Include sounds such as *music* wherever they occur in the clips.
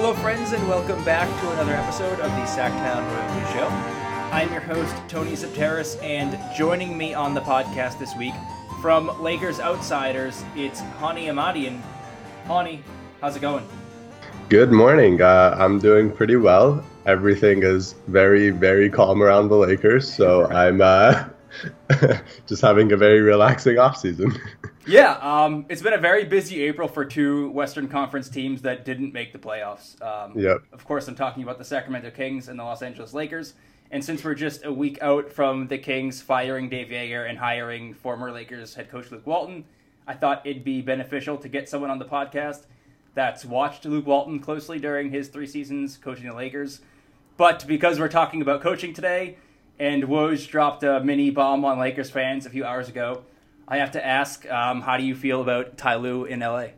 Hello, friends, and welcome back to another episode of the Sacktown Royalty Show. I'm your host, Tony Xypteras, and joining me on the podcast this week from Lakers Outsiders, it's Honi Ahmadian. Honi, how's it going? Good morning. Uh, I'm doing pretty well. Everything is very, very calm around the Lakers, so *laughs* I'm uh, *laughs* just having a very relaxing off season. *laughs* yeah, um, it's been a very busy April for two Western Conference teams that didn't make the playoffs. Um, yep. Of course, I'm talking about the Sacramento Kings and the Los Angeles Lakers. And since we're just a week out from the Kings firing Dave Joerger and hiring former Lakers head coach Luke Walton, I thought it'd be beneficial to get someone on the podcast that's watched Luke Walton closely during his three seasons coaching the Lakers. But because we're talking about coaching today, and Woj dropped a mini bomb on Lakers fans a few hours ago. I have to ask, um, how do you feel about Ty Lue in LA?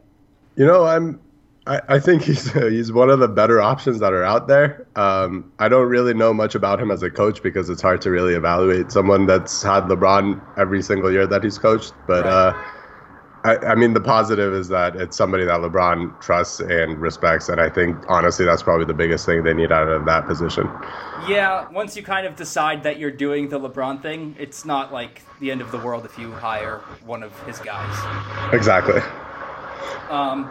You know, I'm. I, I think he's *laughs* he's one of the better options that are out there. Um, I don't really know much about him as a coach because it's hard to really evaluate someone that's had LeBron every single year that he's coached. But right. uh, I, I, mean, the positive is that it's somebody that LeBron trusts and respects, and I think honestly that's probably the biggest thing they need out of that position. Yeah, once you kind of decide that you're doing the LeBron thing, it's not like the end of the world if you hire one of his guys. Exactly. Um,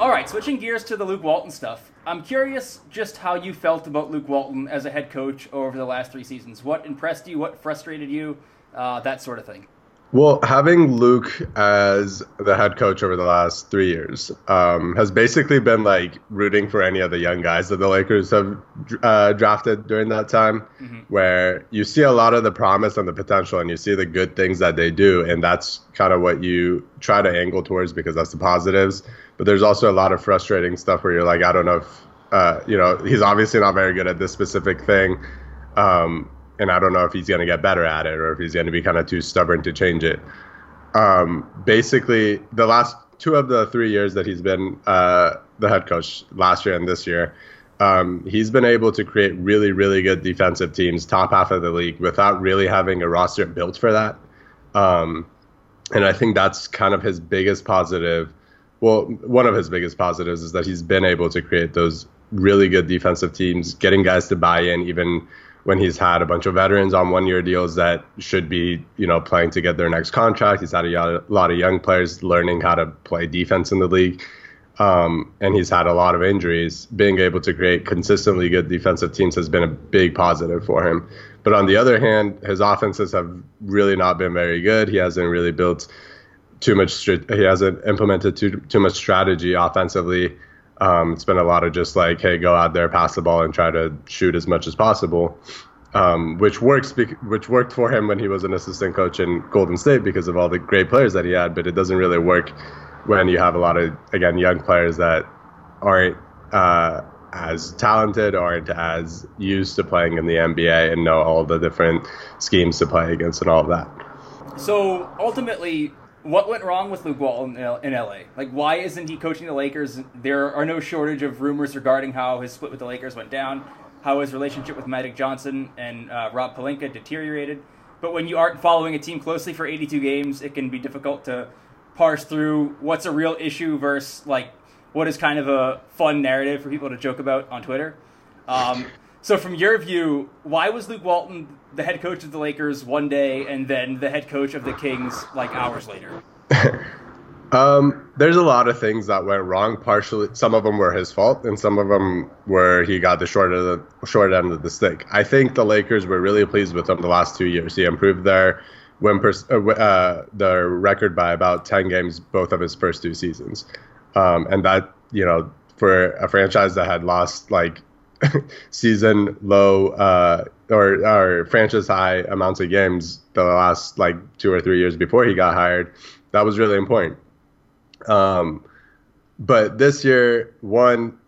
all right, switching gears to the Luke Walton stuff. I'm curious just how you felt about Luke Walton as a head coach over the last three seasons. What impressed you? What frustrated you? Uh, that sort of thing. Well, having Luke as the head coach over the last three years um, has basically been like rooting for any of the young guys that the Lakers have uh, drafted during that time, mm-hmm. where you see a lot of the promise and the potential, and you see the good things that they do, and that's kind of what you try to angle towards because that's the positives. But there's also a lot of frustrating stuff where you're like, I don't know if, uh, you know, he's obviously not very good at this specific thing. Um, and I don't know if he's going to get better at it or if he's going to be kind of too stubborn to change it. Um, basically, the last two of the three years that he's been uh, the head coach, last year and this year, um, he's been able to create really, really good defensive teams, top half of the league, without really having a roster built for that. Um, and I think that's kind of his biggest positive. Well, one of his biggest positives is that he's been able to create those really good defensive teams, getting guys to buy in, even when he's had a bunch of veterans on one year deals that should be, you know, playing to get their next contract. He's had a lot of young players learning how to play defense in the league. Um, and he's had a lot of injuries. Being able to create consistently good defensive teams has been a big positive for him. But on the other hand, his offenses have really not been very good. He hasn't really built too much. He hasn't implemented too too much strategy offensively. Um, it's been a lot of just like, hey, go out there, pass the ball, and try to shoot as much as possible, um, which works. which worked for him when he was an assistant coach in Golden State because of all the great players that he had. But it doesn't really work when you have a lot of again young players that aren't uh, as talented, aren't as used to playing in the NBA, and know all the different schemes to play against and all of that. So ultimately, what went wrong with Luke Walton in LA? Like, why isn't he coaching the Lakers? There are no shortage of rumors regarding how his split with the Lakers went down, how his relationship with Magic Johnson and uh, Rob Pelinka deteriorated. But when you aren't following a team closely for 82 games, it can be difficult to parse through what's a real issue versus like what is kind of a fun narrative for people to joke about on Twitter. Um, so, from your view, why was Luke Walton the head coach of the Lakers one day and then the head coach of the Kings like hours later? *laughs* um, there's a lot of things that went wrong. Partially, some of them were his fault, and some of them were he got the short the short end of the stick. I think the Lakers were really pleased with him the last two years. He improved their win per, uh, uh, their record by about ten games both of his first two seasons, um, and that you know for a franchise that had lost like *laughs* season low uh, or, or franchise high amounts of games the last like two or three years before he got hired. That was really important. Um, but this year, one,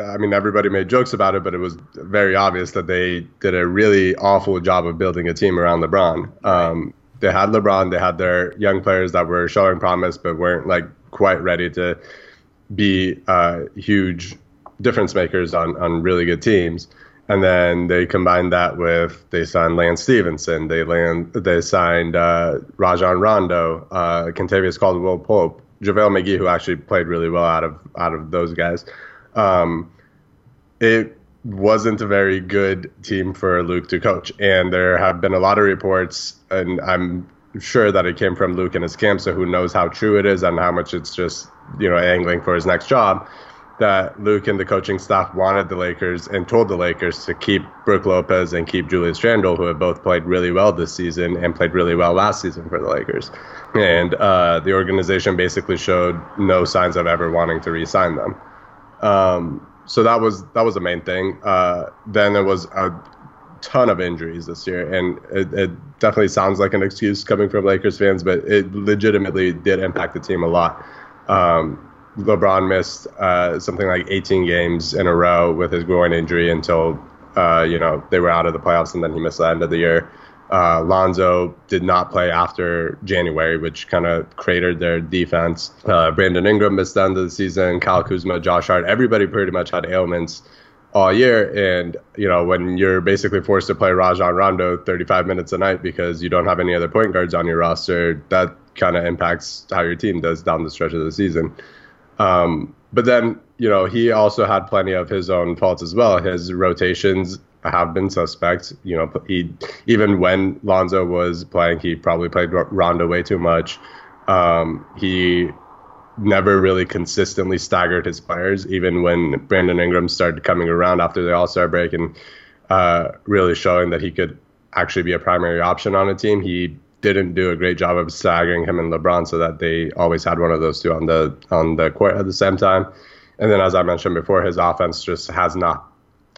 I mean, everybody made jokes about it, but it was very obvious that they did a really awful job of building a team around LeBron. Um, they had LeBron, they had their young players that were showing promise, but weren't like quite ready to be uh, huge difference makers on on really good teams. And then they combined that with they signed Lance Stephenson, they land they signed uh, Rajon Rondo, uh, Kentavious Caldwell Pope, JaVale McGee, who actually played really well out of out of those guys. Um, it wasn't a very good team for Luke to coach. And there have been a lot of reports, and I'm sure that it came from Luke and his camp, so who knows how true it is and how much it's just, you know, angling for his next job. That Luke and the coaching staff wanted the Lakers and told the Lakers to keep Brook Lopez and keep Julius Randle, who have both played really well this season and played really well last season for the Lakers. And uh, the organization basically showed no signs of ever wanting to re sign them. Um, so that was that was the main thing. Uh, then there was a ton of injuries this year, and it, it, definitely sounds like an excuse coming from Lakers fans, but it legitimately did impact the team a lot. Um, LeBron missed uh, something like 18 games in a row with his groin injury until uh, you know they were out of the playoffs, and then he missed the end of the year. Uh, Lonzo did not play after January, which kind of cratered their defense. Uh, Brandon Ingram missed the end of the season. Kyle Kuzma, Josh Hart, everybody pretty much had ailments all year. And, you know, when you're basically forced to play Rajon Rondo 35 minutes a night because you don't have any other point guards on your roster, that kind of impacts how your team does down the stretch of the season. Um, but then, you know, he also had plenty of his own faults as well. His rotations have been suspect. You know, he even when Lonzo was playing, he probably played Rondo way too much. Um, he never really consistently staggered his players, even when Brandon Ingram started coming around after the All Star break and uh, really showing that he could actually be a primary option on a team. He didn't do a great job of staggering him and LeBron so that they always had one of those two on the on the court at the same time. And then, as I mentioned before, his offense just has not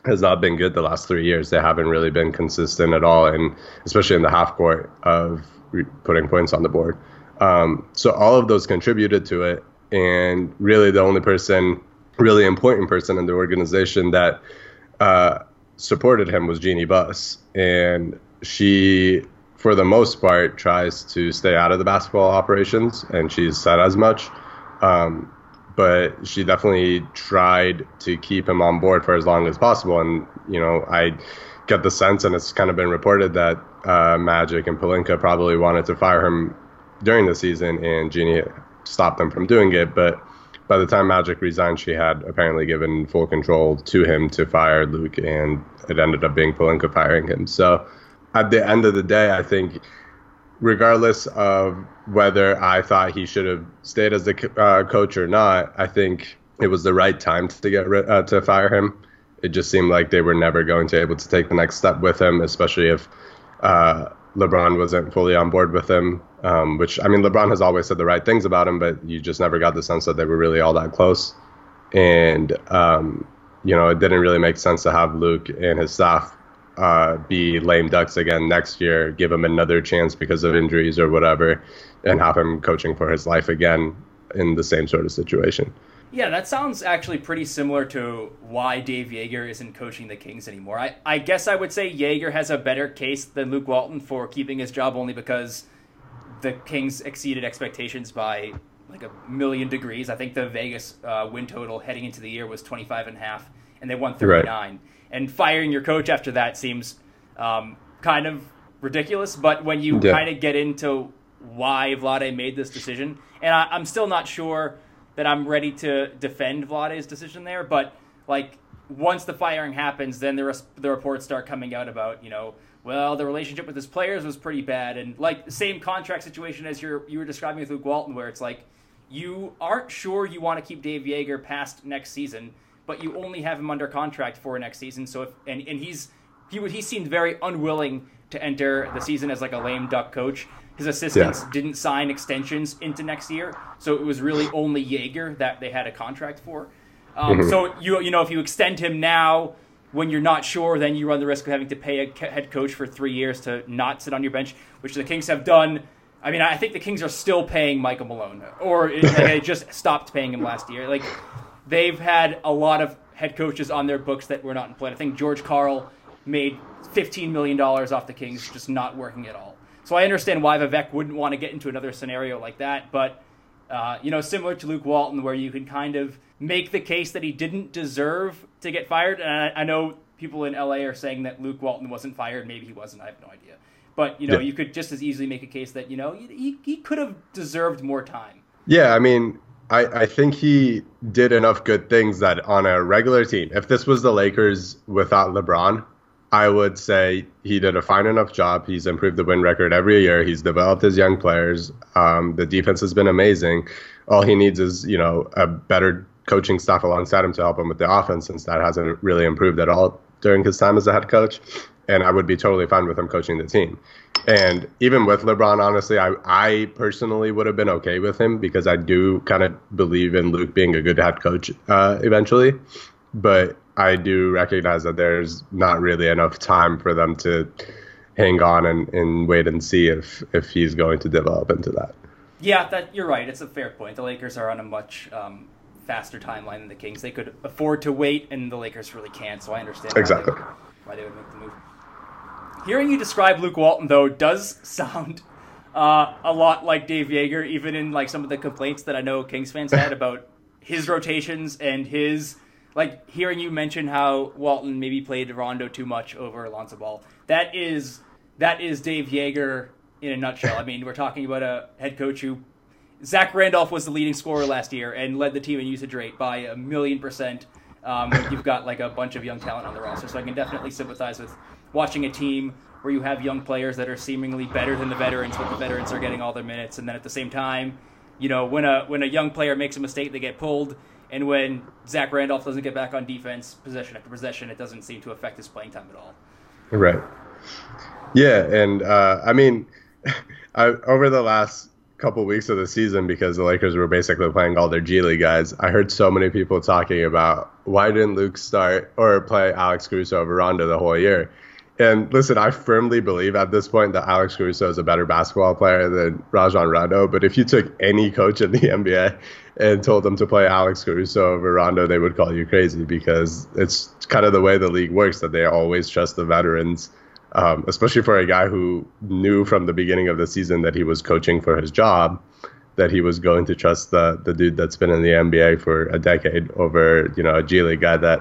has not been good the last three years. They haven't really been consistent at all, and especially in the half court of putting points on the board. Um, so all of those contributed to it, and really the only person, really important person in the organization that uh, supported him was Jeannie Buss, and she, for the most part, tries to stay out of the basketball operations, and she's said as much. Um, but she definitely tried to keep him on board for as long as possible. And you know, I get the sense, and it's kind of been reported that uh, Magic and Pelinka probably wanted to fire him during the season, and Jeannie stopped them from doing it. But by the time Magic resigned, she had apparently given full control to him to fire Luke, and it ended up being Pelinka firing him. So at the end of the day, I think regardless of whether I thought he should have stayed as the uh, coach or not, I think it was the right time to get uh, to fire him. It just seemed like they were never going to be able to take the next step with him, especially if uh, LeBron wasn't fully on board with him. Um, which I mean, LeBron has always said the right things about him, but you just never got the sense that they were really all that close. And um, you know, it didn't really make sense to have Luke and his staff uh, be lame ducks again next year, give him another chance because of injuries or whatever, and have him coaching for his life again in the same sort of situation. Yeah, that sounds actually pretty similar to why Dave Joerger isn't coaching the Kings anymore. I, I guess I would say Joerger has a better case than Luke Walton for keeping his job only because the Kings exceeded expectations by like a million degrees. I think the Vegas uh, win total heading into the year was 25 and a half, and they won 39. Right and firing your coach after that seems um, kind of ridiculous. But when you yeah. kind of get into why Vlade made this decision, and I, am still not sure that I'm ready to defend Vlade's decision there, but like once the firing happens, then the res- the reports start coming out about you know. Well, the relationship with his players was pretty bad, and like same contract situation as you you were describing with Luke Walton, where it's like you aren't sure you want to keep Dave Joerger past next season, but you only have him under contract for next season. So if and, and he's he would he seemed very unwilling to enter the season as like a lame duck coach. His assistants yeah. didn't sign extensions into next year, so it was really only Joerger that they had a contract for. Um, mm-hmm. So you you know if you extend him now when you're not sure, then you run the risk of having to pay a head coach for three years to not sit on your bench, which the Kings have done. I mean, I think the Kings are still paying Michael Malone, or *laughs* they just stopped paying him last year. Like they've had a lot of head coaches on their books that were not in play. I think George Karl made $15 million off the Kings just not working at all. So I understand why Vivek wouldn't want to get into another scenario like that, but uh, you know, similar to Luke Walton, where you can kind of make the case that he didn't deserve to get fired. And I, I know people in LA are saying that Luke Walton wasn't fired. Maybe he wasn't. I have no idea. But you know, yeah. you could just as easily make a case that you know he, he could have deserved more time. Yeah, I mean, I, I think he did enough good things that on a regular team, if this was the Lakers without LeBron, I would say he did a fine enough job. He's improved the win record every year. He's developed his young players. Um, the defense has been amazing. All he needs is, you know, a better coaching staff alongside him to help him with the offense, since that hasn't really improved at all during his time as a head coach. And I would be totally fine with him coaching the team. And even with LeBron, honestly, I, I personally would have been okay with him because I do kind of believe in Luke being a good head coach uh, eventually. But I do recognize that there's not really enough time for them to hang on and, and wait and see if, if he's going to develop into that. Yeah, that you're right. It's a fair point. The Lakers are on a much um, faster timeline than the Kings. They could afford to wait, and the Lakers really can't. So I understand exactly why they, why they would make the move. Hearing you describe Luke Walton though does sound uh, a lot like Dave Joerger, even in like some of the complaints that I know Kings fans had *laughs* about his rotations and his like hearing you mention how Walton maybe played Rondo too much over Alonzo Ball. That is that is Dave Joerger in a nutshell. I mean, we're talking about a head coach who Zach Randolph was the leading scorer last year and led the team in usage rate by a million percent. Um, you've got like a bunch of young talent on the roster, so I can definitely sympathize with watching a team where you have young players that are seemingly better than the veterans, but the veterans are getting all their minutes, and then at the same time, you know, when a when a young player makes a mistake, they get pulled and when Zach Randolph doesn't get back on defense, possession after possession, it doesn't seem to affect his playing time at all. Right. Yeah, and uh, I mean, *laughs* I, over the last couple weeks of the season, because the Lakers were basically playing all their G League guys, I heard so many people talking about why didn't Luke start or play Alex Caruso over Rondo the whole year. And listen, I firmly believe at this point that Alex Caruso is a better basketball player than Rajon Rondo. But if you took any coach in the *laughs* NBA and told them to play Alex Caruso over Rondo, they would call you crazy because it's kind of the way the league works that they always trust the veterans, um, especially for a guy who knew from the beginning of the season that he was coaching for his job, that he was going to trust the the dude that's been in the NBA for a decade over you know a G League guy that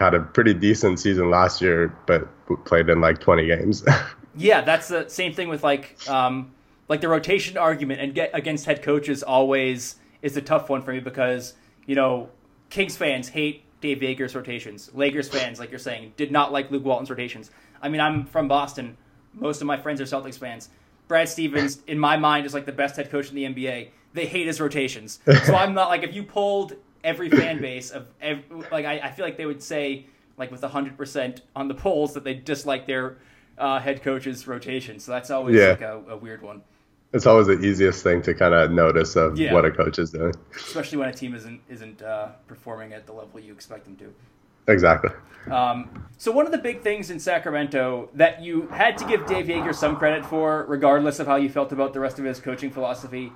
had a pretty decent season last year, but played in like 20 games. *laughs* yeah, that's the same thing with like um, like the rotation argument and get against head coaches always is a tough one for me because you know Kings fans hate Dave Joerger's rotations. Lakers fans, like you're saying, did not like Luke Walton's rotations. I mean, I'm from Boston. Most of my friends are Celtics fans. Brad Stevens, in my mind, is like the best head coach in the NBA. They hate his rotations. *laughs* So I'm not like if you pulled every fan base of every, like I, I feel like they would say like with hundred percent on the polls that they dislike their uh, head coach's rotation. So that's always yeah. like a, a, weird one. It's always the easiest thing to kind of notice of yeah. what a coach is doing, especially when a team isn't isn't uh, performing at the level you expect them to. Exactly. Um, so one of the big things in Sacramento that you had to give Dave Joerger some credit for, regardless of how you felt about the rest of his coaching philosophy,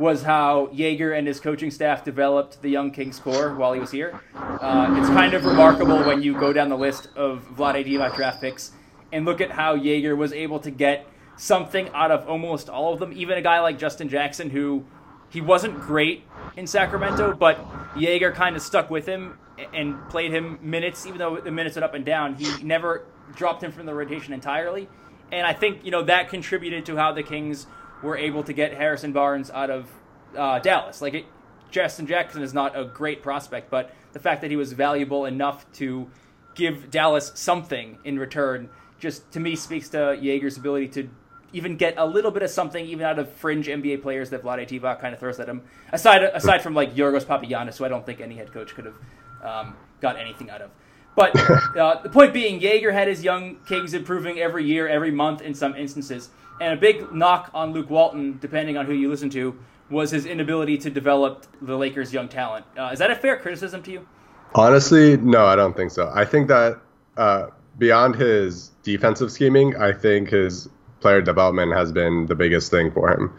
was how Joerger and his coaching staff developed the young Kings core while he was here. Uh, it's kind of remarkable when you go down the list of Vlade Divac draft picks and look at how Joerger was able to get something out of almost all of them. Even a guy like Justin Jackson, who he wasn't great in Sacramento, but Joerger kind of stuck with him and played him minutes, even though the minutes went up and down. He never dropped him from the rotation entirely. And I think, you know, that contributed to how the Kings – were able to get Harrison Barnes out of uh, Dallas. Like, it, Justin Jackson is not a great prospect, but the fact that he was valuable enough to give Dallas something in return just to me speaks to Joerger's ability to even get a little bit of something even out of fringe NBA players that Vlade Divac kind of throws at him. Aside aside from like Yorgos Papagiannis, who I don't think any head coach could have um, got anything out of. But *laughs* uh, the point being, Joerger had his young Kings improving every year, every month in some instances. And a big knock on Luke Walton, depending on who you listen to, was his inability to develop the Lakers' young talent. Uh, is that a fair criticism to you? Honestly, no, I don't think so. I think that uh, beyond his defensive scheming, I think his player development has been the biggest thing for him.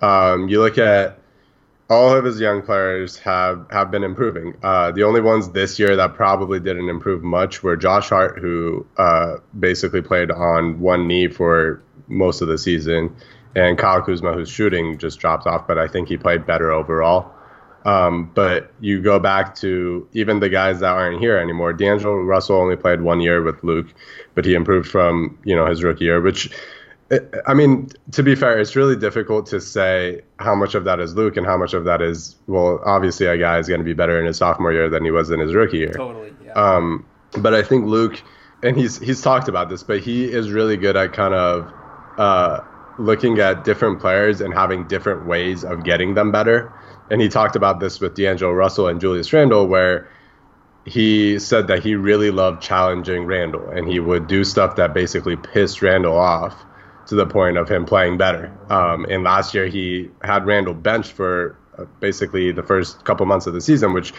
Um, you look at all of his young players have have been improving. Uh, the only ones this year that probably didn't improve much were Josh Hart, who uh, basically played on one knee for most of the season, and Kyle Kuzma, whose shooting just dropped off, but I think he played better overall. Um, but you go back to even the guys that aren't here anymore. D'Angelo Russell only played one year with Luke, but he improved from you know his rookie year, which I mean, to be fair, it's really difficult to say how much of that is Luke and how much of that is, well, obviously a guy is going to be better in his sophomore year than he was in his rookie year. Totally. Yeah. Um, but I think Luke, and he's he's talked about this, but he is really good at kind of uh, looking at different players and having different ways of getting them better. And he talked about this with D'Angelo Russell and Julius Randle, where he said that he really loved challenging Randle, and he would do stuff that basically pissed Randle off to the point of him playing better. Um, and last year he had Randle benched for uh, basically the first couple months of the season, which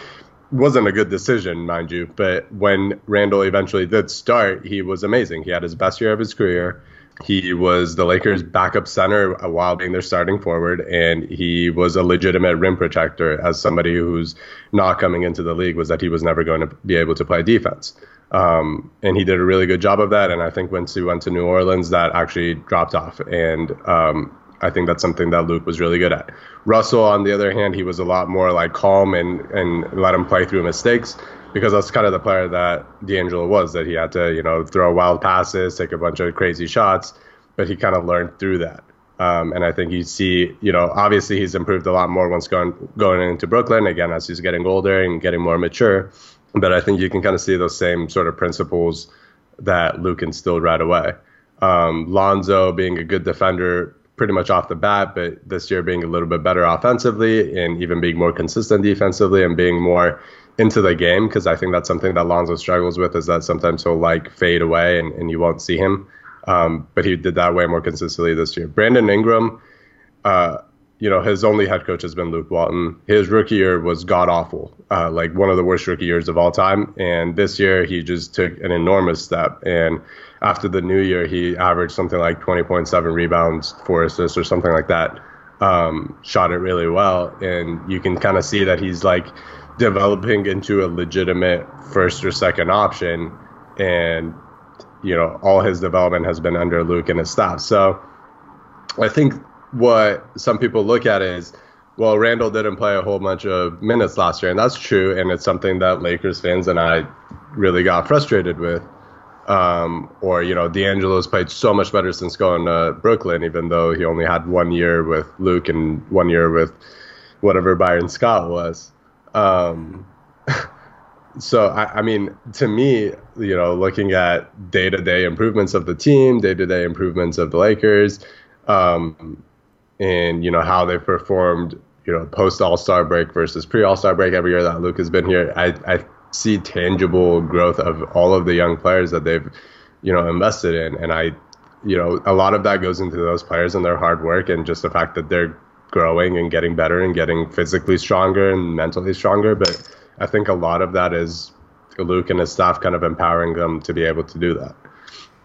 wasn't a good decision, mind you. But when Randle eventually did start, he was amazing. He had his best year of his career. He was the Lakers' backup center while being their starting forward, and he was a legitimate rim protector. As somebody who's not coming into the league, was that he was never going to be able to play defense, um, and he did a really good job of that. And I think once he went to New Orleans, that actually dropped off. And um, I think that's something that Luke was really good at. Russell, on the other hand, he was a lot more like calm and and let him play through mistakes because that's kind of the player that D'Angelo was. That he had to you know throw wild passes, take a bunch of crazy shots, but he kind of learned through that. Um, and I think you see, you know, obviously he's improved a lot more once going going into Brooklyn again as he's getting older and getting more mature. But I think you can kind of see those same sort of principles that Luke instilled right away. Um, Lonzo being a good defender pretty much off the bat, but this year being a little bit better offensively and even being more consistent defensively and being more into the game because I think that's something that Lonzo struggles with is that sometimes he'll like fade away and, and you won't see him. Um, but he did that way more consistently this year. Brandon Ingram, uh, you know, his only head coach has been Luke Walton. His rookie year was god awful, uh, like one of the worst rookie years of all time. And this year he just took an enormous step. And after the new year, he averaged something like 20.7 rebounds, four assists, or something like that. Um, shot it really well, and you can kind of see that he's like developing into a legitimate first or second option, and you know all his development has been under Luke and his staff. So I think what some people look at is well, Randle didn't play a whole bunch of minutes last year, and that's true, and it's something that Lakers fans and I really got frustrated with. Um, or you know, D'Angelo's played so much better since going to Brooklyn, even though he only had one year with Luke and one year with whatever Byron Scott was. Um, *laughs* so I, I, mean, to me, you know, looking at day-to-day improvements of the team, day-to-day improvements of the Lakers, um, and you know how they performed, you know, post All Star break versus pre All Star break every year that Luke has been here, I, I see tangible growth of all of the young players that they've, you know, invested in. And I, you know, a lot of that goes into those players and their hard work and just the fact that they're growing and getting better and getting physically stronger and mentally stronger. But I think a lot of that is Luke and his staff kind of empowering them to be able to do that.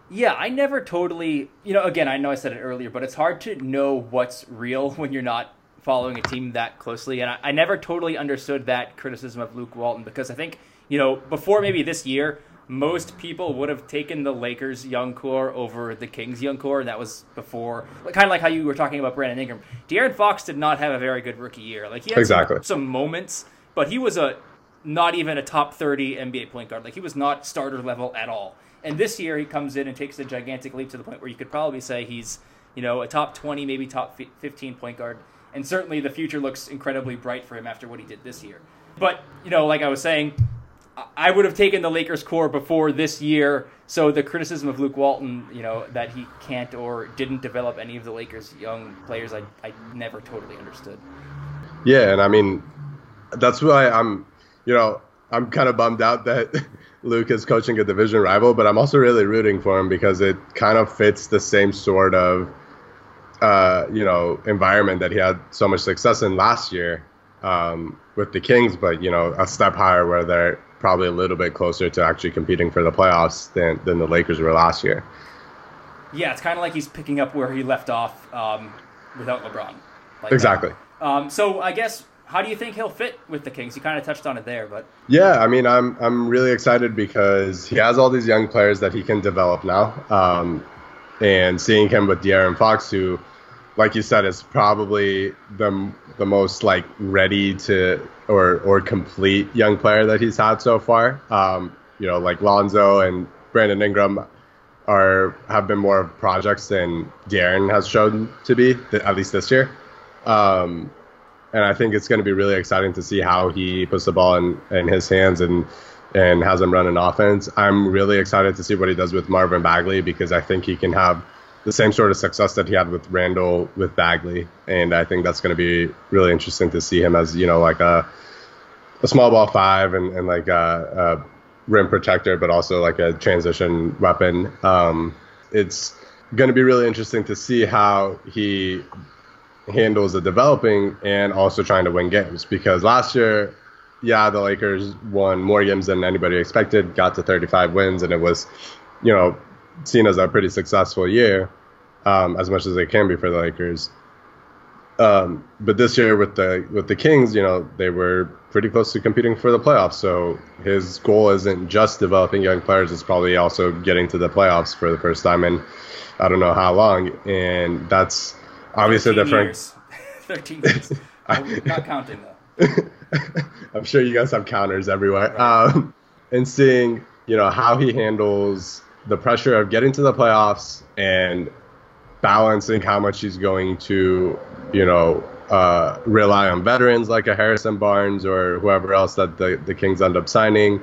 Yeah, I never totally, you know, again, I know I said it earlier, but it's hard to know what's real *laughs* when you're not following a team that closely. And I, I never totally understood that criticism of Luke Walton because I think you know, before maybe this year, most people would have taken the Lakers' young core over the Kings' young core, and that was before, kind of like how you were talking about Brandon Ingram. De'Aaron Fox did not have a very good rookie year. Like he had exactly. some, some moments, but he was a not even a top 30 NBA point guard. Like he was not starter level at all. And this year he comes in and takes a gigantic leap to the point where you could probably say he's, you know, a top 20, maybe top 15 point guard. And certainly the future looks incredibly bright for him after what he did this year. But, you know, like I was saying, I would have taken the Lakers core before this year. So the criticism of Luke Walton, you know, that he can't or didn't develop any of the Lakers' young players, I, I never totally understood. Yeah, and I mean, that's why I'm, you know, I'm kind of bummed out that *laughs* Luke is coaching a division rival, but I'm also really rooting for him because it kind of fits the same sort of, uh, you know, environment that he had so much success in last year um, with the Kings, but you know, a step higher where they're probably a little bit closer to actually competing for the playoffs than, than the Lakers were last year. Yeah, it's kind of like he's picking up where he left off um, without LeBron. Like exactly. Um, so I guess how do you think he'll fit with the Kings? You kind of touched on it there, but yeah, I mean, I'm I'm really excited because he has all these young players that he can develop now, um, and seeing him with De'Aaron Fox, who, like you said, is probably the the most like ready to or or complete young player that he's had so far. Um, you know, like Lonzo and Brandon Ingram. are have been more projects than De'Aaron has shown to be, at least this year. Um, and I think it's going to be really exciting to see how he puts the ball in, in his hands and and has him run an offense. I'm really excited to see what he does with Marvin Bagley because I think he can have the same sort of success that he had with Randle with Bagley, and I think that's going to be really interesting to see him as you know like a a small ball five and, and like a, a rim protector, but also like a transition weapon. Um, it's going to be really interesting to see how he handles the developing and also trying to win games because last year yeah the lakers won more games than anybody expected got to 35 wins and it was you know seen as a pretty successful year um, as much as it can be for the lakers um, but this year with the with the kings you know they were pretty close to competing for the playoffs so his goal isn't just developing young players it's probably also getting to the playoffs for the first time in i don't know how long and that's obviously different. Years. *laughs* Thirteen years. *laughs* I'm not counting though. *laughs* I'm sure you guys have counters everywhere. Right. Um, and seeing you know how he handles the pressure of getting to the playoffs and balancing how much he's going to you know uh, rely on veterans like a Harrison Barnes or whoever else that the, the Kings end up signing,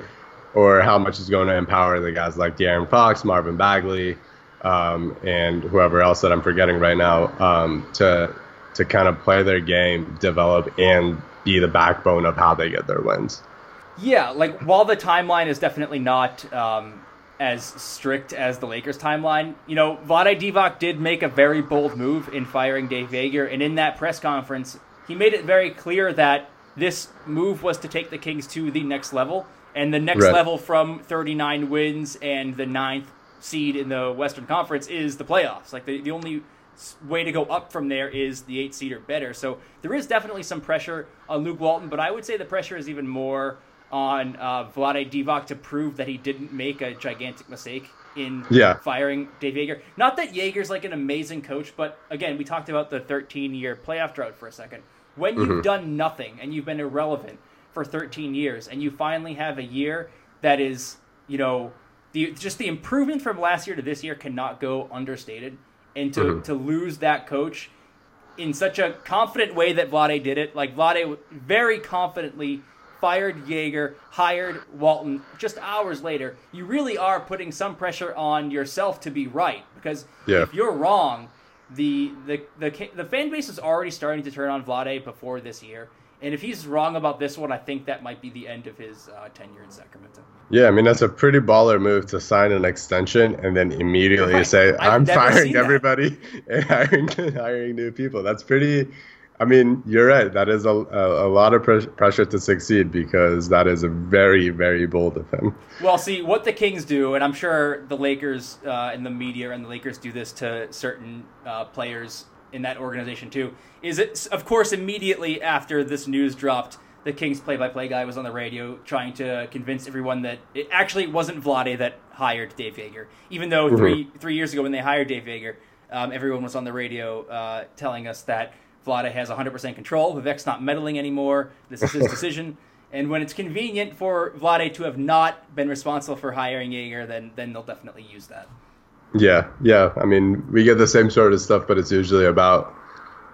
or how much he's going to empower the guys like De'Aaron Fox, Marvin Bagley, um, and whoever else that I'm forgetting right now um, to to kind of play their game, develop, and be the backbone of how they get their wins. Yeah, like while the timeline is definitely not um, as strict as the Lakers timeline, you know, Vlade Divac did make a very bold move in firing Dave Joerger, and in that press conference, he made it very clear that this move was to take the Kings to the next level, and the next right. level from 39 wins and the ninth seed in the Western Conference is the playoffs. Like the, the only way to go up from there is the eight seed or better. So there is definitely some pressure on Luke Walton, but I would say the pressure is even more on uh, Vlade Divac to prove that he didn't make a gigantic mistake in yeah. firing Dave Joerger. Not that Joerger's like an amazing coach, but again, we talked about the 13 year playoff drought for a second. When you've mm-hmm. done nothing and you've been irrelevant for 13 years and you finally have a year that is, you know, the just the improvement from last year to this year cannot go understated. And to, mm-hmm. to lose that coach in such a confident way that Vlade did it, like Vlade very confidently fired Joerger, hired Walton just hours later. You really are putting some pressure on yourself to be right because yeah. if you're wrong, the, the the the fan base is already starting to turn on Vlade before this year. And if he's wrong about this one, I think that might be the end of his uh, tenure in Sacramento. Yeah, I mean that's a pretty baller move to sign an extension and then immediately right. say, "I'm firing everybody *laughs* and hiring hiring new people." That's pretty. I mean, you're right. That is a, a, a lot of pres- pressure to succeed because that is a very, very bold of him. Well, see, what the Kings do, and I'm sure the Lakers uh, and the media and the Lakers do this to certain uh, players in that organization too. Is it of course immediately after this news dropped, the Kings play-by-play guy was on the radio trying to convince everyone that it actually wasn't Vlade that hired Dave Joerger, even though mm-hmm. three three years ago when they hired Dave Joerger, um, everyone was on the radio uh, telling us that Vlade has 100% control. Vivek's not meddling anymore. This is his *laughs* decision. And when it's convenient for Vlade to have not been responsible for hiring Joerger, then then they'll definitely use that. Yeah, yeah. I mean, we get the same sort of stuff, but it's usually about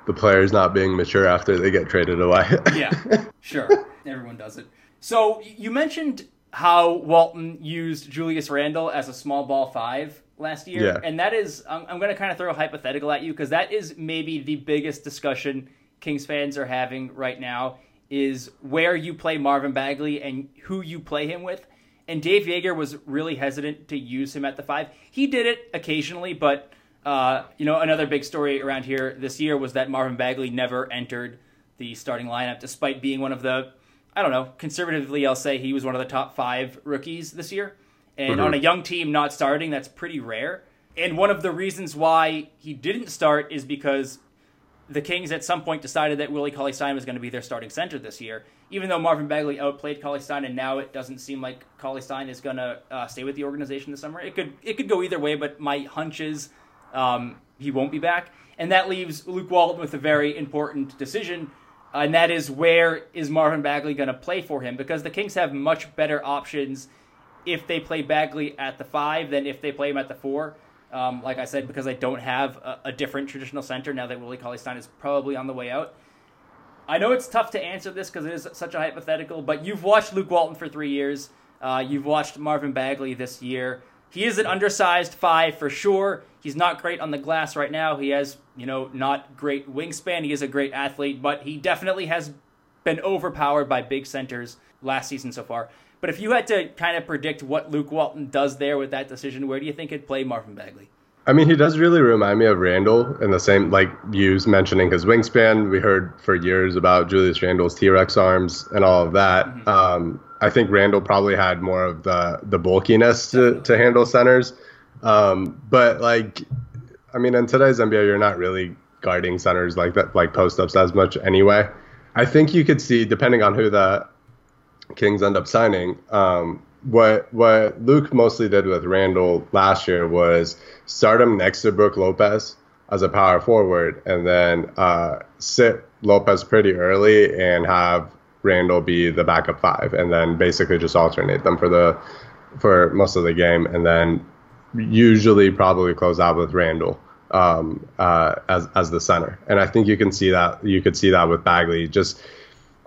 the players not being mature after they get traded away. *laughs* yeah, sure. Everyone does it. So you mentioned how Walton used Julius Randle as a small ball five last year, yeah. and that is I'm, I'm going to kind of throw a hypothetical at you because that is maybe the biggest discussion Kings fans are having right now is where you play Marvin Bagley and who you play him with. And Dave Joerger was really hesitant to use him at the five. He did it occasionally, but uh, you know another big story around here this year was that Marvin Bagley never entered the starting lineup, despite being one of the I don't know conservatively I'll say he was one of the top five rookies this year. And mm-hmm. on a young team not starting, that's pretty rare. And one of the reasons why he didn't start is because the Kings at some point decided that Willie Cauley Stein was going to be their starting center this year. Even though Marvin Bagley outplayed Cauley Stein, and now it doesn't seem like Cauley Stein is going to uh, stay with the organization this summer. It could it could go either way, but my hunch is um, he won't be back, and that leaves Luke Walton with a very important decision, and that is where is Marvin Bagley going to play for him? Because the Kings have much better options if they play Bagley at the five than if they play him at the four. Um, like I said, because I don't have a, a different traditional center now that Willie Cauley Stein is probably on the way out. I know it's tough to answer this because it is such a hypothetical, but you've watched Luke Walton for three years. Uh, you've watched Marvin Bagley this year. He is an undersized five for sure. He's not great on the glass right now. He has, you know, not great wingspan. He is a great athlete, but he definitely has been overpowered by big centers last season so far. But if you had to kind of predict what Luke Walton does there with that decision, where do you think he'd play Marvin Bagley? I mean, he does really remind me of Randle in the same, like you mentioning his wingspan. We heard for years about Julius Randle's T Rex arms and all of that. Mm-hmm. Um, I think Randle probably had more of the the bulkiness to, to handle centers. Um, but like, I mean, in today's NBA, you're not really guarding centers like that, like post ups as much anyway. I think you could see, depending on who the Kings end up signing, um, what what Luke mostly did with Randle last year was start him next to Brook Lopez as a power forward, and then uh, sit Lopez pretty early and have Randle be the backup five, and then basically just alternate them for the for most of the game, and then usually probably close out with Randle um, uh, as as the center. And I think you can see that you could see that with Bagley. Just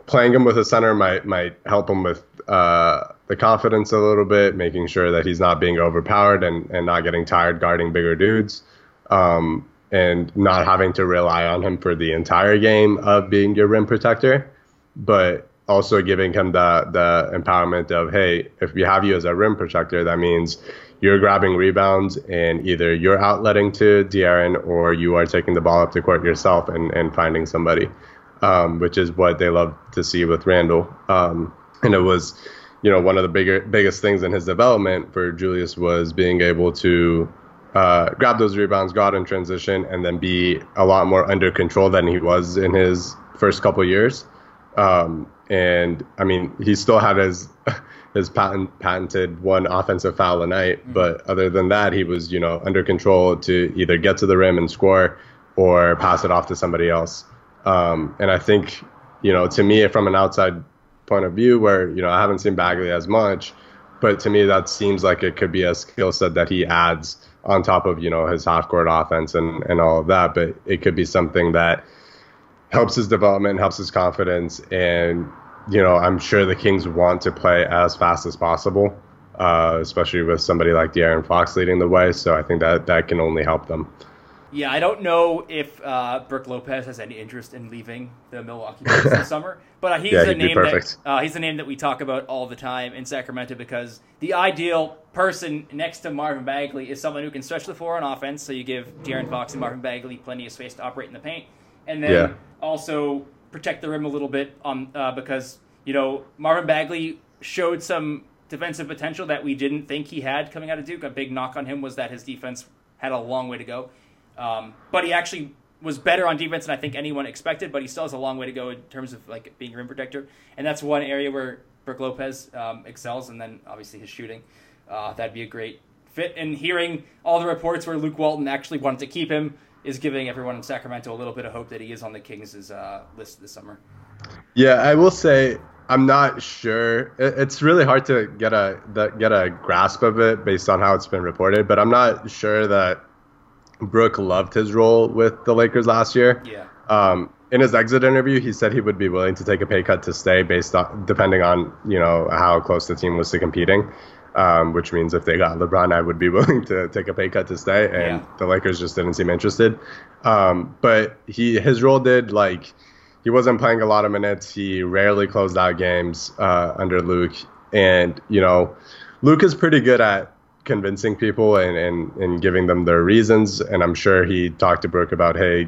playing him with a center might might help him with uh, the confidence a little bit, making sure that he's not being overpowered and, and not getting tired guarding bigger dudes. Um, and not having to rely on him for the entire game of being your rim protector but also giving him the the empowerment of hey, if we have you as a rim protector, that means you're grabbing rebounds and either you're outletting to De'Aaron or you are taking the ball up the court yourself and, and finding somebody, um, which is what they love to see with Randle. Um, and it was, you know, one of the bigger biggest things in his development for Julius was being able to uh, grab those rebounds, go out in transition, and then be a lot more under control than he was in his first couple years. Um, and I mean, he still had his *laughs* his patent, patented one offensive foul a night, mm-hmm. but other than that, he was you know under control to either get to the rim and score or pass it off to somebody else. Um, and I think you know, to me, from an outside point of view, where you know I haven't seen Bagley as much, but to me that seems like it could be a skill set that he adds on top of you know his half court offense and and all of that. But it could be something that helps his development, helps his confidence, and you know I'm sure the Kings want to play as fast as possible, uh, especially with somebody like De'Aaron Fox leading the way. So I think that that can only help them. Yeah, I don't know if uh, Brook Lopez has any interest in leaving the Milwaukee Bucks this *laughs* summer, but he's yeah, a name that uh, he's a name that we talk about all the time in Sacramento because the ideal person next to Marvin Bagley is someone who can stretch the floor on offense. So you give De'Aaron Fox and Marvin Bagley plenty of space to operate in the paint, and then yeah also protect the rim a little bit on uh, because you know Marvin Bagley showed some defensive potential that we didn't think he had coming out of Duke. A big knock on him was that his defense had a long way to go, um, but he actually was better on defense than I think anyone expected. But he still has a long way to go in terms of like being a rim protector, and that's one area where Brook Lopez um, excels. And then obviously his shooting, uh, that'd be a great fit. And hearing all the reports where Luke Walton actually wanted to keep him is giving everyone in Sacramento a little bit of hope that he is on the Kings' uh, list this summer. Yeah, I will say I'm not sure. It's really hard to get a get a grasp of it based on how it's been reported, but I'm not sure that Brook loved his role with the Lakers last year. Yeah. Um, in his exit interview, he said he would be willing to take a pay cut to stay based on depending on you know how close the team was to competing um, which means if they got LeBron, I would be *laughs* willing to take a pay cut to stay. And yeah. the Lakers just didn't seem interested. Um, but he his role did like he wasn't playing a lot of minutes. He rarely closed out games uh, under Luke, and you know, Luke is pretty good at convincing people and, and, and giving them their reasons. And I'm sure he talked to Brook about, hey,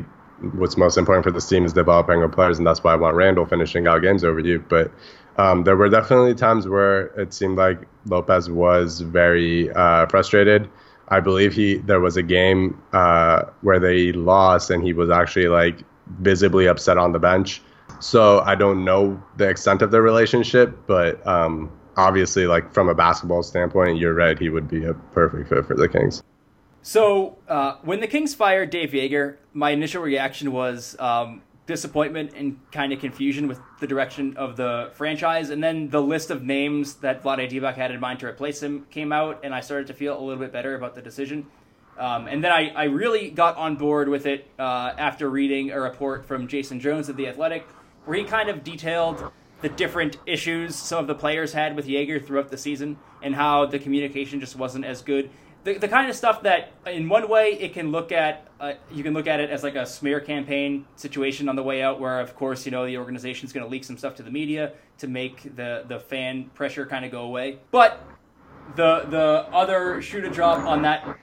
what's most important for this team is developing our players, and that's why I want Randle finishing out games over you. But um, there were definitely times where it seemed like Lopez was very uh, frustrated. I believe he there was a game uh, where they lost and he was actually like visibly upset on the bench. So I don't know the extent of their relationship, but um, obviously, like from a basketball standpoint, you're right. He would be a perfect fit for the Kings. So uh, when the Kings fired Dave Joerger, my initial reaction was um, disappointment and kind of confusion with the direction of the franchise. And then the list of names that Vlade Divac had in mind to replace him came out, and I started to feel a little bit better about the decision. Um, and then I, I really got on board with it uh, after reading a report from Jason Jones of The Athletic, where he kind of detailed the different issues some of the players had with Joerger throughout the season and how the communication just wasn't as good. The, the kind of stuff that in one way it can look at uh, you can look at it as like a smear campaign situation on the way out where of course you know the organization's going to leak some stuff to the media to make the the fan pressure kind of go away. But the the other shoe to drop on that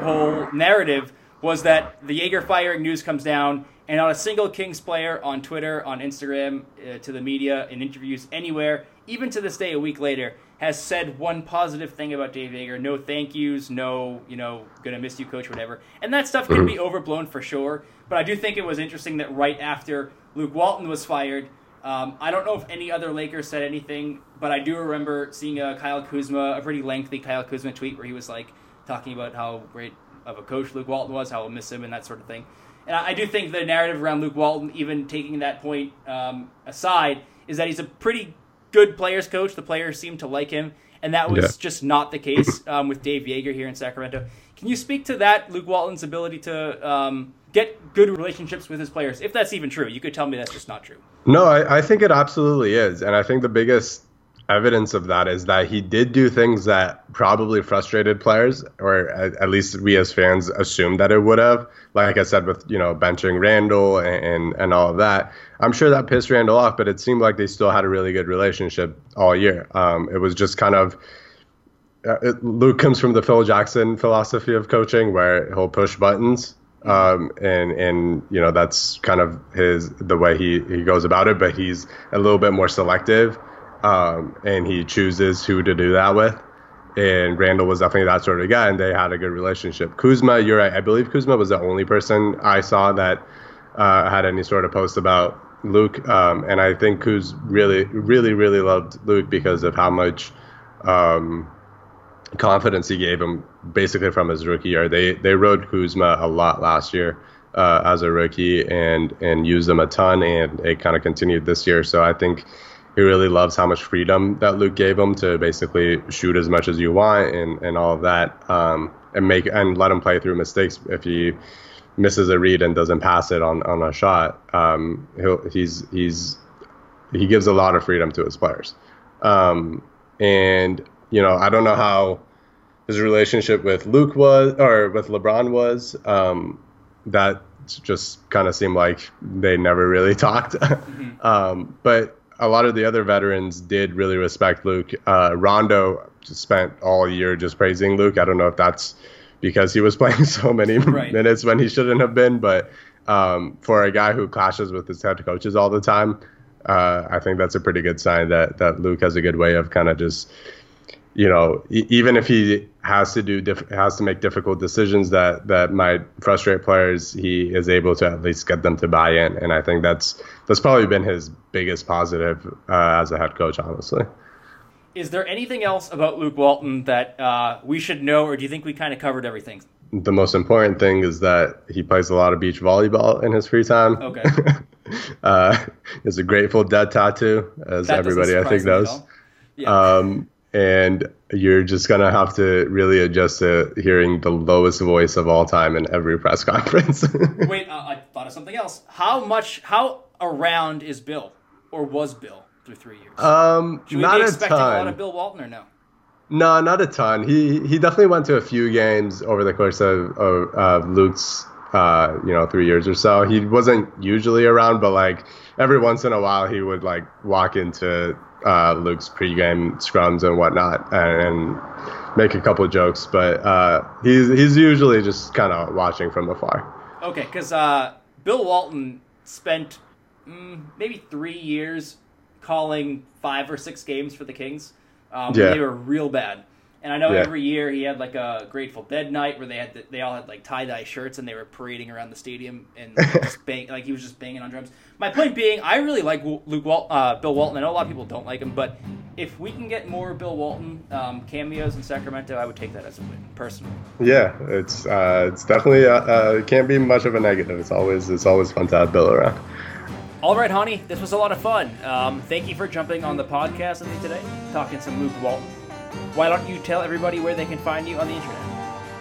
whole narrative was that the Joerger firing news comes down and not a single Kings player on Twitter, on Instagram, uh, to the media, in interviews, anywhere, even to this day, a week later, has said one positive thing about Dave Joerger. No thank yous, no, you know, gonna miss you, coach, whatever. And that stuff can be *clears throat* overblown for sure. But I do think it was interesting that right after Luke Walton was fired, um, I don't know if any other Lakers said anything, but I do remember seeing a Kyle Kuzma, a pretty lengthy Kyle Kuzma tweet where he was like talking about how great of a coach Luke Walton was, how we'll miss him, and that sort of thing. And I, I do think the narrative around Luke Walton, even taking that point um, aside, is that he's a pretty good players coach. The players seem to like him, and that was yeah. just not the case *coughs* um, with Dave Joerger here in Sacramento. Can you speak to that, Luke Walton's ability to um, get good relationships with his players, if that's even true? You could tell me that's just not true. No, I, I think it absolutely is, and I think the biggest evidence of that is that he did do things that probably frustrated players, or at, at least we as fans assumed that it would have. Like I said, with you know benching Randle and, and, and all of that, I'm sure that pissed Randle off. But it seemed like they still had a really good relationship all year. Um, it was just kind of. Uh, it, Luke comes from the Phil Jackson philosophy of coaching, where he'll push buttons, um, and and you know that's kind of his the way he he goes about it. But he's a little bit more selective um, and he chooses who to do that with. And Randle was definitely that sort of guy, and they had a good relationship. Kuzma, you're right. I believe Kuzma was the only person I saw that uh, had any sort of post about Luke, um, and I think Kuz really, really, really loved Luke because of how much um, confidence he gave him, basically from his rookie year. They they rode Kuzma a lot last year uh, as a rookie, and and used him a ton, and it kind of continued this year. So I think he really loves how much freedom that Luke gave him to basically shoot as much as you want and, and all of that, um, and make and let him play through mistakes if he misses a read and doesn't pass it on, on a shot. Um, he'll, he's he's he gives a lot of freedom to his players, um, and you know I don't know how his relationship with Luke was or with LeBron was. Um, that just kind of seemed like they never really *laughs* talked. mm-hmm. um, but a lot of the other veterans did really respect Luke. Uh, Rondo spent all year just praising Luke. I don't know if that's because he was *laughs* playing so many *laughs* right. minutes when he shouldn't have been, but um, for a guy who clashes with his head coaches all the time, uh, I think that's a pretty good sign that that Luke has a good way of kind of just you know, even if he has to do diff- has to make difficult decisions that that might frustrate players, he is able to at least get them to buy in, and I think that's that's probably been his biggest positive uh, as a head coach, honestly. Is there anything else about Luke Walton that uh, we should know, or do you think we kind of covered everything? The most important thing is that he plays a lot of beach volleyball in his free time. Okay. *laughs* uh, it's a Grateful Dead tattoo, as that everybody I think knows. Yeah. Um, and you're just gonna have to really adjust to hearing the lowest voice of all time in every press *laughs* conference. Wait, uh, I thought of something else. How much? How around is Bill, or was Bill through three years? Um, Should we not be expecting a, ton. a lot of Bill Walton or no? No, not a ton. He he definitely went to a few games over the course of, of, of Luke's uh, you know three years or so. He wasn't usually around, but like every once in a while he would like walk into uh, Luke's pregame scrums and whatnot, and, and make a couple jokes. But uh, he's he's usually just kind of watching from afar. Okay, because uh, Bill Walton spent mm, maybe three years calling five or six games for the Kings. Um, yeah. They were real bad. And I know yeah. every year he had like a Grateful Dead night where they had the, they all had like tie dye shirts and they were parading around the stadium and *laughs* just bang, like he was just banging on drums. My point being, I really like Luke Wal- uh, Bill Walton. I know a lot of people don't like him, but if we can get more Bill Walton um, cameos in Sacramento, I would take that as a win, personally. Yeah, it's uh, it's definitely uh, uh, it can't be much of a negative. It's always it's always fun to have Bill around. All right, Honi, this was a lot of fun. Um, thank you for jumping on the podcast with me today, talking some Luke Walton. Why don't you tell everybody where they can find you on the internet?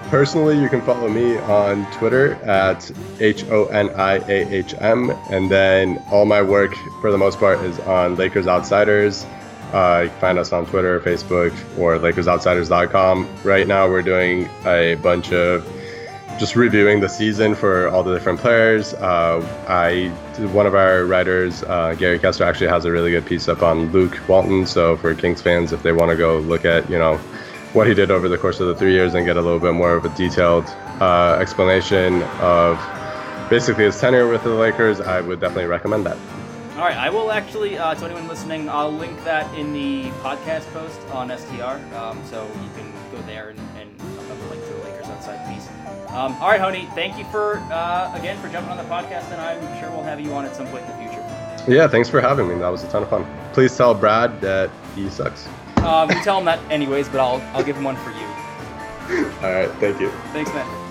Personally, you can follow me on Twitter at H O N I A H M, and then all my work, for the most part, is on Lakers Outsiders. Uh, you can find us on Twitter, Facebook, or LakersOutsiders.com. Right now, we're doing a bunch of just reviewing the season for all the different players. Uh, I one of our writers, uh, Gary Kester, actually has a really good piece up on Luke Walton. So for Kings fans, if they want to go look at you know what he did over the course of the three years and get a little bit more of a detailed uh, explanation of basically his tenure with the Lakers, I would definitely recommend that. All right, I will actually, uh, to anyone listening, I'll link that in the podcast post on STR, um, so you can go there and, Um, all right, Honi, thank you for, uh, again, for jumping on the podcast, and I'm sure we'll have you on at some point in the future. Yeah, thanks for having me. That was a ton of fun. Please tell Brad that he sucks. Um, you tell him that anyways, but I'll, I'll give him one for you. *laughs* All right, thank you. Thanks, man.